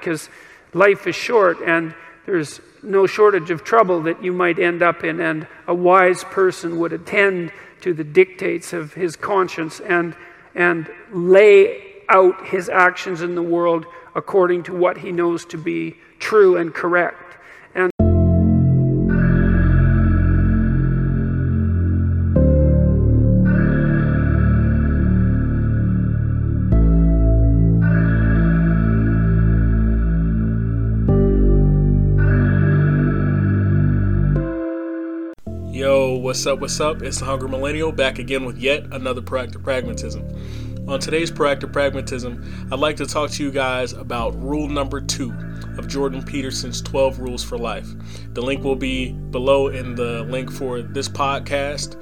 because life is short and there's no shortage of trouble that you might end up in, and a wise person would attend to the dictates of his conscience and, and lay out his actions in the world according to what he knows to be true and correct. What's up, what's up? It's the Hungry Millennial back again with yet another Proactive Pragmatism. On today's Proactive Pragmatism, I'd like to talk to you guys about rule number two of Jordan Peterson's 12 Rules for Life. The link will be below in the link for this podcast.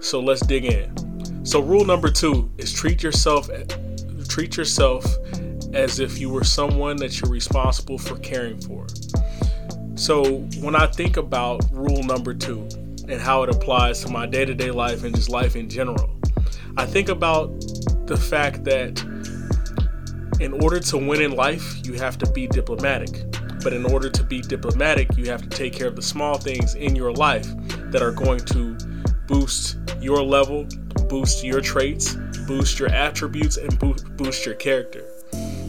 So let's dig in. So rule number two is treat yourself treat yourself as if you were someone that you're responsible for caring for. So when I think about rule number two, and how it applies to my day to day life and just life in general. I think about the fact that in order to win in life, you have to be diplomatic. But in order to be diplomatic, you have to take care of the small things in your life that are going to boost your level, boost your traits, boost your attributes, and boost your character.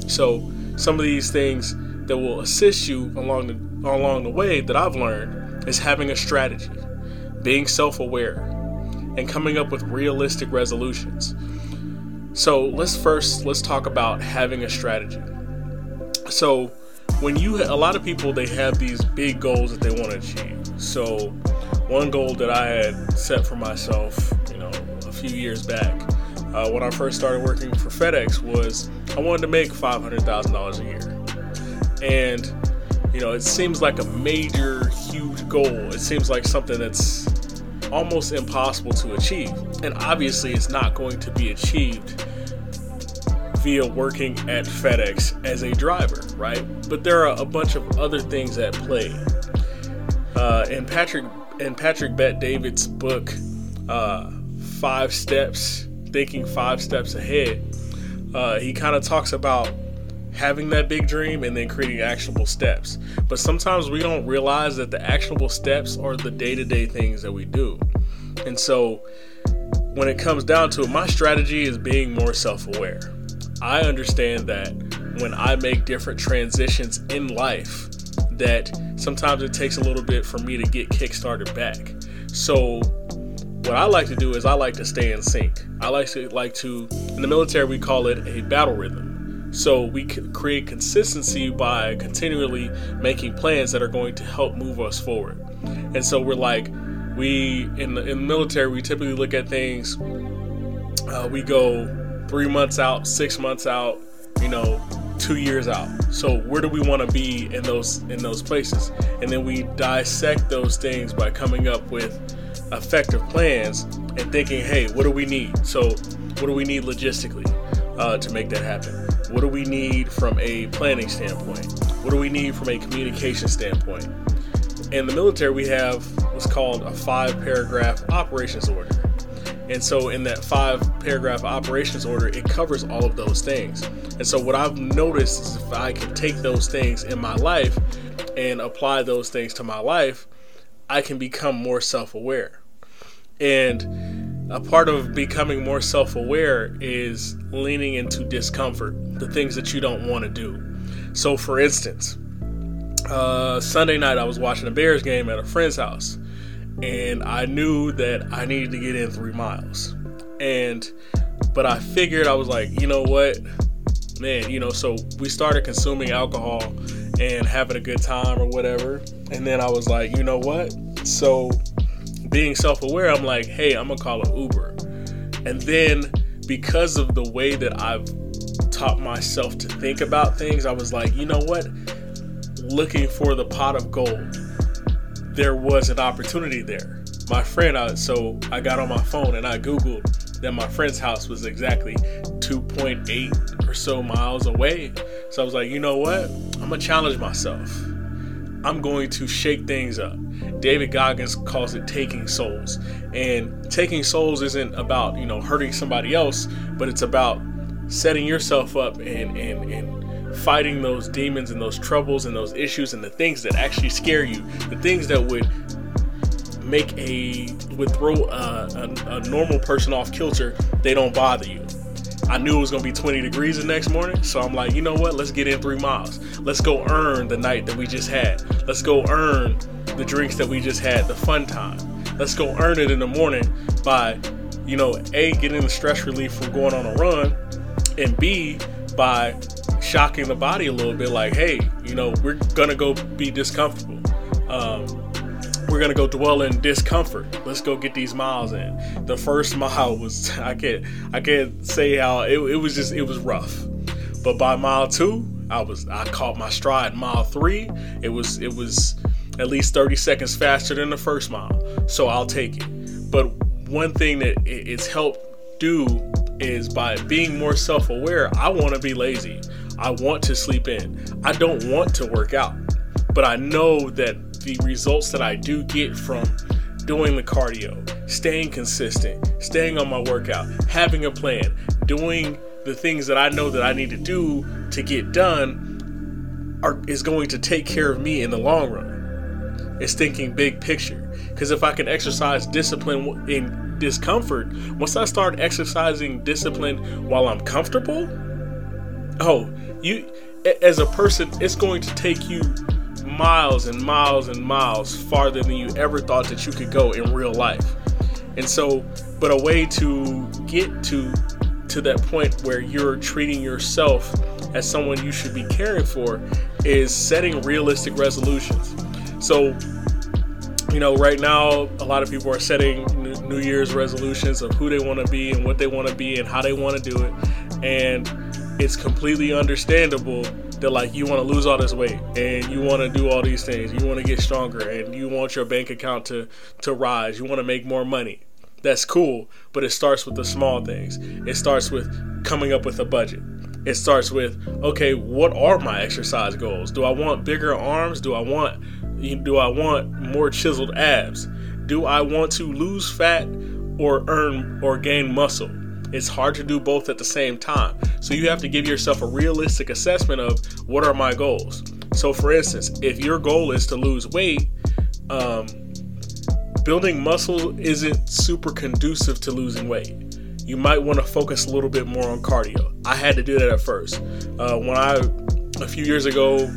So, some of these things that will assist you along the along the way that I've learned is having a strategy being self aware, and coming up with realistic resolutions. So let's first let's talk about having a strategy. So when you a lot of people they have these big goals that they want to achieve. So one goal that I had set for myself, you know, a few years back, uh, when I first started working for FedEx, was I wanted to make five hundred thousand dollars a year, and you know, it seems like a major, huge goal. It seems like something that's almost impossible to achieve. And obviously, it's not going to be achieved via working at FedEx as a driver, right? But there are a bunch of other things at play. Uh, in Patrick in Patrick Bet David's book, uh, Five Steps, Thinking Five Steps Ahead, uh, he kind of talks about having that big dream and then creating actionable steps. But sometimes we don't realize that the actionable steps are the day to day things that we do. And so when it comes down to it, my strategy is being more self aware. I understand that when I make different transitions in life, that sometimes it takes a little bit for me to get kickstarted back. So what I like to do is I like to stay in sync. I like to like to in the military we call it a battle rhythm. So we create consistency by continually making plans that are going to help move us forward. And so we're like, we in the, in the military, we typically look at things. Uh, we go three months out, six months out, you know, two years out. So where do we want to be in those in those places? And then we dissect those things by coming up with effective plans and thinking, hey, what do we need? So what do we need logistically uh, to make that happen? What do we need from a planning standpoint? What do we need from a communication standpoint? In the military, we have what's called a five paragraph operations order. And so, in that five paragraph operations order, it covers all of those things. And so, what I've noticed is if I can take those things in my life and apply those things to my life, I can become more self aware. And a part of becoming more self aware is leaning into discomfort, the things that you don't want to do. So, for instance, uh, Sunday night I was watching a Bears game at a friend's house, and I knew that I needed to get in three miles. And, but I figured I was like, you know what, man, you know, so we started consuming alcohol and having a good time or whatever. And then I was like, you know what, so being self aware, I'm like, hey, I'm gonna call an Uber. And then because of the way that I've taught myself to think about things, I was like, you know what? Looking for the pot of gold, there was an opportunity there. My friend, I, so I got on my phone and I Googled that my friend's house was exactly 2.8 or so miles away. So I was like, you know what? I'm gonna challenge myself. I'm going to shake things up. David Goggins calls it taking souls. And taking souls isn't about, you know, hurting somebody else, but it's about setting yourself up and, and, and fighting those demons and those troubles and those issues and the things that actually scare you, the things that would make a would throw a, a, a normal person off kilter, they don't bother you. I knew it was gonna be 20 degrees the next morning, so I'm like, you know what? Let's get in three miles. Let's go earn the night that we just had. Let's go earn the drinks that we just had, the fun time. Let's go earn it in the morning by, you know, a getting the stress relief from going on a run, and b by shocking the body a little bit. Like, hey, you know, we're gonna go be discomfortable. Um, we're gonna go dwell in discomfort. Let's go get these miles in. The first mile was I can't I can't say how it, it was just it was rough. But by mile two, I was I caught my stride. Mile three, it was it was at least 30 seconds faster than the first mile. So I'll take it. But one thing that it's helped do is by being more self-aware, I want to be lazy. I want to sleep in. I don't want to work out. But I know that the results that I do get from doing the cardio, staying consistent, staying on my workout, having a plan, doing the things that I know that I need to do to get done are, is going to take care of me in the long run. It's thinking big picture. Because if I can exercise discipline in discomfort, once I start exercising discipline while I'm comfortable, oh, you as a person, it's going to take you miles and miles and miles farther than you ever thought that you could go in real life. And so, but a way to get to to that point where you're treating yourself as someone you should be caring for is setting realistic resolutions. So, you know, right now, a lot of people are setting New Year's resolutions of who they want to be and what they want to be and how they want to do it. And it's completely understandable that like you want to lose all this weight and you want to do all these things. You want to get stronger and you want your bank account to to rise. You want to make more money. That's cool but it starts with the small things. It starts with coming up with a budget. It starts with okay what are my exercise goals? Do i want bigger arms? Do i want do i want more chiseled abs do i want to lose fat or earn or gain muscle it's hard to do both at the same time. So you have to give yourself a realistic assessment of what are my goals. So, for instance, if your goal is to lose weight, um, building muscle isn't super conducive to losing weight. You might want to focus a little bit more on cardio. I had to do that at first. Uh, when I, a few years ago,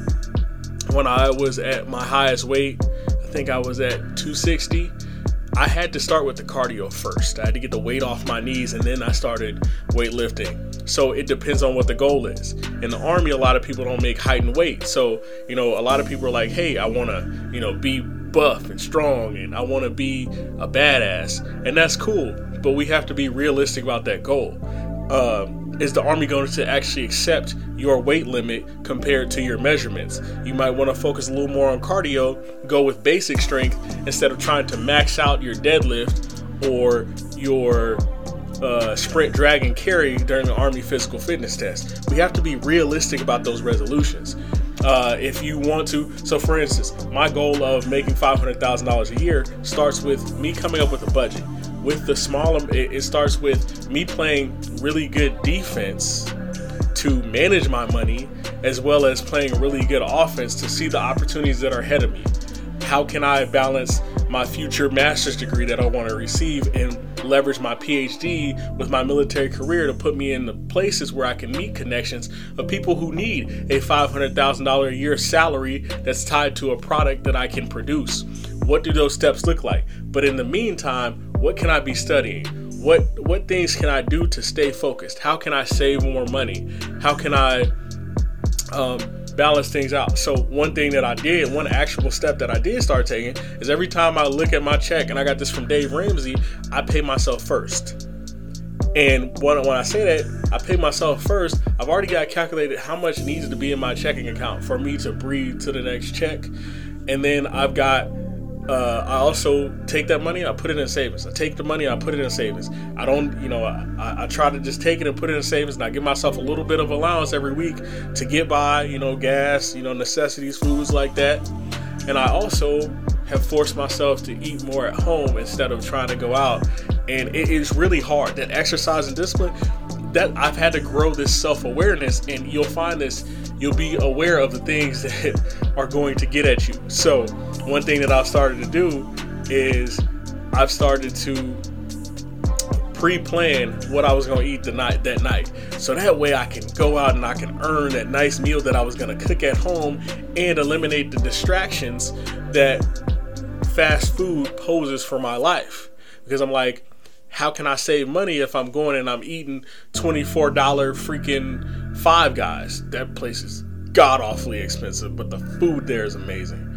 when I was at my highest weight, think I was at 260. I had to start with the cardio first. I had to get the weight off my knees and then I started weightlifting. So it depends on what the goal is. In the army, a lot of people don't make height and weight. So, you know, a lot of people are like, hey, I want to, you know, be buff and strong and I want to be a badass. And that's cool. But we have to be realistic about that goal. Um, is the army going to actually accept your weight limit compared to your measurements? You might want to focus a little more on cardio, go with basic strength instead of trying to max out your deadlift or your uh, sprint, drag, and carry during the Army physical fitness test. We have to be realistic about those resolutions. Uh, if you want to, so for instance, my goal of making $500,000 a year starts with me coming up with a budget with the smaller, um, it, it starts with me playing really good defense to manage my money as well as playing really good offense to see the opportunities that are ahead of me. How can I balance my future master's degree that I want to receive and leverage my PhD with my military career to put me in the places where I can meet connections of people who need a $500,000 a year salary that's tied to a product that I can produce? What do those steps look like? But in the meantime, what can I be studying? What what things can I do to stay focused? How can I save more money? How can I um, balance things out? So one thing that I did, one actual step that I did start taking is every time I look at my check, and I got this from Dave Ramsey, I pay myself first. And when, when I say that, I pay myself first, I've already got calculated how much needs to be in my checking account for me to breathe to the next check. And then I've got uh, I also take that money, I put it in savings. I take the money, I put it in savings. I don't, you know, I, I try to just take it and put it in savings, and I give myself a little bit of allowance every week to get by, you know, gas, you know, necessities, foods like that. And I also have forced myself to eat more at home instead of trying to go out. And it is really hard. That exercise and discipline, that I've had to grow this self awareness, and you'll find this you'll be aware of the things that are going to get at you. So, one thing that I've started to do is I've started to pre-plan what I was going to eat the night that night. So that way I can go out and I can earn that nice meal that I was going to cook at home and eliminate the distractions that fast food poses for my life. Because I'm like, how can I save money if I'm going and I'm eating $24 freaking Five Guys? That place is god awfully expensive, but the food there is amazing.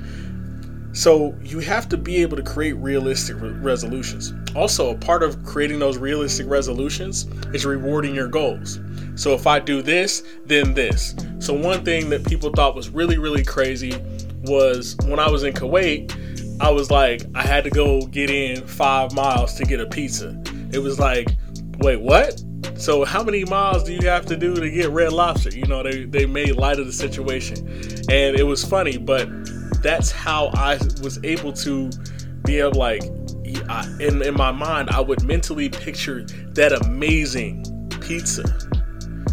So you have to be able to create realistic re- resolutions. Also, a part of creating those realistic resolutions is rewarding your goals. So if I do this, then this. So one thing that people thought was really really crazy was when I was in Kuwait, I was like I had to go get in 5 miles to get a pizza. It was like, "Wait, what?" So how many miles do you have to do to get red lobster? You know, they, they made light of the situation. And it was funny, but that's how I was able to be able like in in my mind I would mentally picture that amazing pizza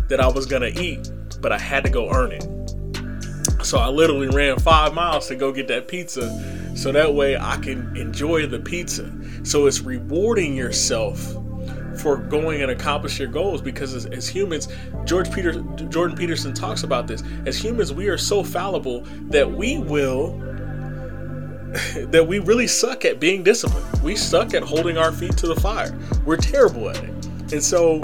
that I was gonna eat, but I had to go earn it. So I literally ran five miles to go get that pizza, so that way I can enjoy the pizza. So it's rewarding yourself for going and accomplish your goals because as, as, humans george peter jordan peterson talks about this. As humans we are so fallible that we will that we really suck at being disciplined. We suck at holding our feet to the fire. We're terrible at it. And so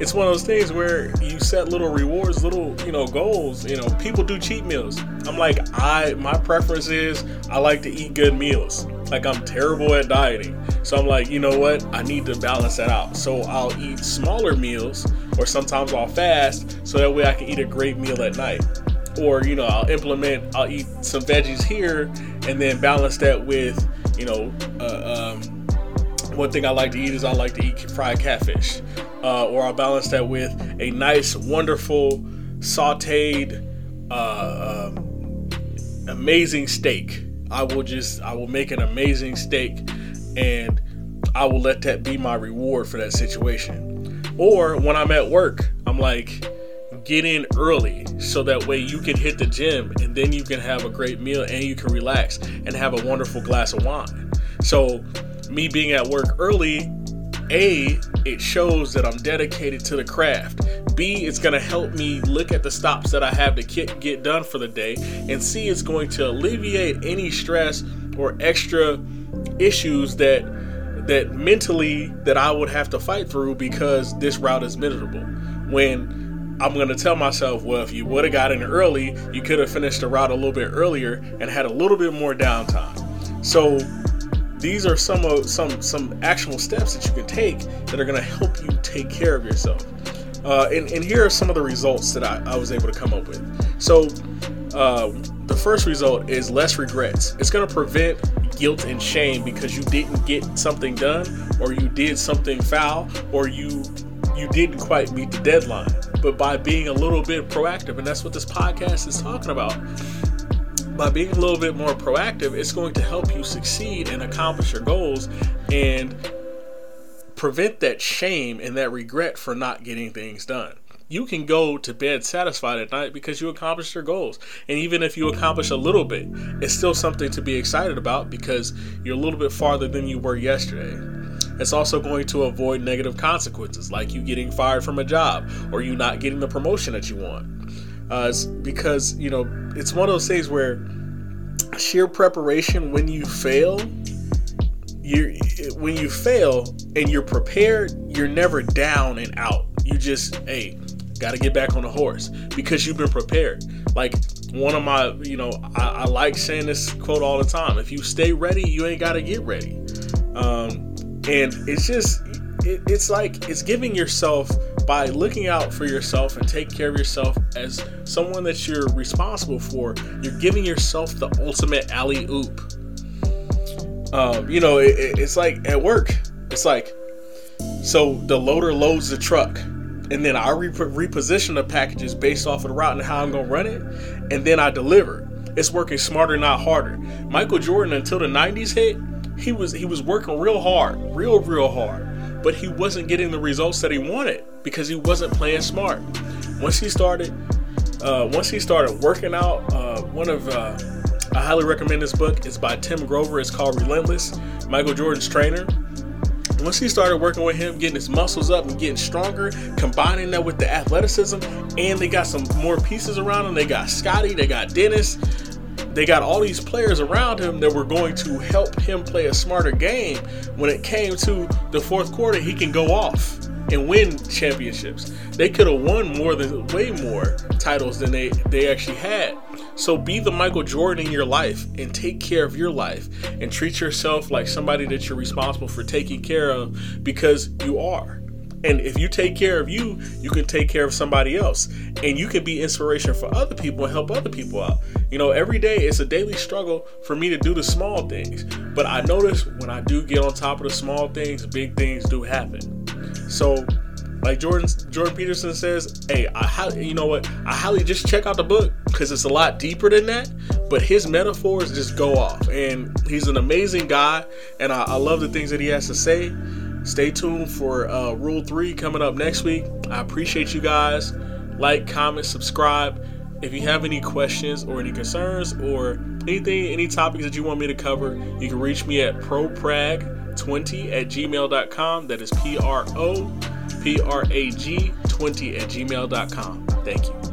it's one of those things where you set little rewards little you know goals. You know people do cheat meals. I'm like i my preference is i like to eat good meals. Like I'm terrible at dieting. So I'm like, you know what? I need to balance that out. So I'll eat smaller meals or sometimes I'll fast so that way I can eat a great meal at night. Or, you know, I'll implement, I'll eat some veggies here and then balance that with, you know, uh, um, one thing I like to eat is I like to eat fried catfish. Uh, or I'll balance that with a nice, wonderful, sauteed, uh, um, amazing steak I will just I will make an amazing steak and I will let that be my reward for that situation. Or when I'm at work, I'm like get in early so that way you can hit the gym and then you can have a great meal and you can relax and have a wonderful glass of wine. So me being at work early a, it shows that I'm dedicated to the craft. B, it's going to help me look at the stops that I have to get, get done for the day. And C, it's going to alleviate any stress or extra issues that that mentally that I would have to fight through because this route is miserable. When I'm going to tell myself, well, if you would have got in early, you could have finished the route a little bit earlier and had a little bit more downtime. So these are some of some some actual steps that you can take that are going to help you take care of yourself. Uh, and, and here are some of the results that I, I was able to come up with. So, uh, the first result is less regrets. It's going to prevent guilt and shame because you didn't get something done, or you did something foul, or you you didn't quite meet the deadline. But by being a little bit proactive, and that's what this podcast is talking about, by being a little bit more proactive, it's going to help you succeed and accomplish your goals and prevent that shame and that regret for not getting things done. You can go to bed satisfied at night because you accomplished your goals. And even if you accomplish a little bit, it's still something to be excited about because you're a little bit farther than you were yesterday. It's also going to avoid negative consequences like you getting fired from a job or you not getting the promotion that you want uh, because you know it's one of those things where sheer preparation when you fail you when you fail and you're prepared you're never down and out you just hey got to get back on the horse because you've been prepared. Like one of my you know I, I, like saying this quote all the time if you stay ready you ain't got to get ready. Um, and it's just it, it's like it's giving yourself by looking out for yourself and take care of yourself as someone that you're responsible for, you're giving yourself the ultimate alley oop. Um, you know, it, it's like at work, it's like, so the loader loads the truck, and then I re- reposition the packages based off of the route and how I'm gonna run it, and then I deliver. It's working smarter, not harder. Michael Jordan, until the '90s hit, he was he was working real hard, real real hard but he wasn't getting the results that he wanted because he wasn't playing smart. Once he started uh, once he started working out, uh, one of uh, I highly recommend this book. It's by Tim Grover. It's called Relentless. Michael Jordan's trainer. Once he started working with him, getting his muscles up and getting stronger, combining that with the athleticism, and they got some more pieces around him. They got Scottie, they got Dennis, they got all these players around him that were going to help him play a smarter game. When it came to the fourth quarter, he can go off and win championships. They could have won more than way more titles than they they actually had. So be the Michael Jordan in your life and take care of your life and treat yourself like somebody that you're responsible for taking care of because you are. And if you take care of you, you can take care of somebody else. And you can be inspiration for other people and help other people out. You know, every day it's a daily struggle for me to do the small things. But I notice when I do get on top of the small things, big things do happen. So, like Jordan Jordan Peterson says, hey, I you know what? I highly just check out the book because it's a lot deeper than that. But his metaphors just go off, and he's an amazing guy, and I, I love the things that he has to say. Stay tuned for uh, Rule Three coming up next week. I appreciate you guys. Like, comment, subscribe. If you have any questions or any concerns or anything, any topics that you want me to cover, you can reach me at proprag 20 at gmail.com. That is P R O P R A G 20 at gmail.com. Thank you.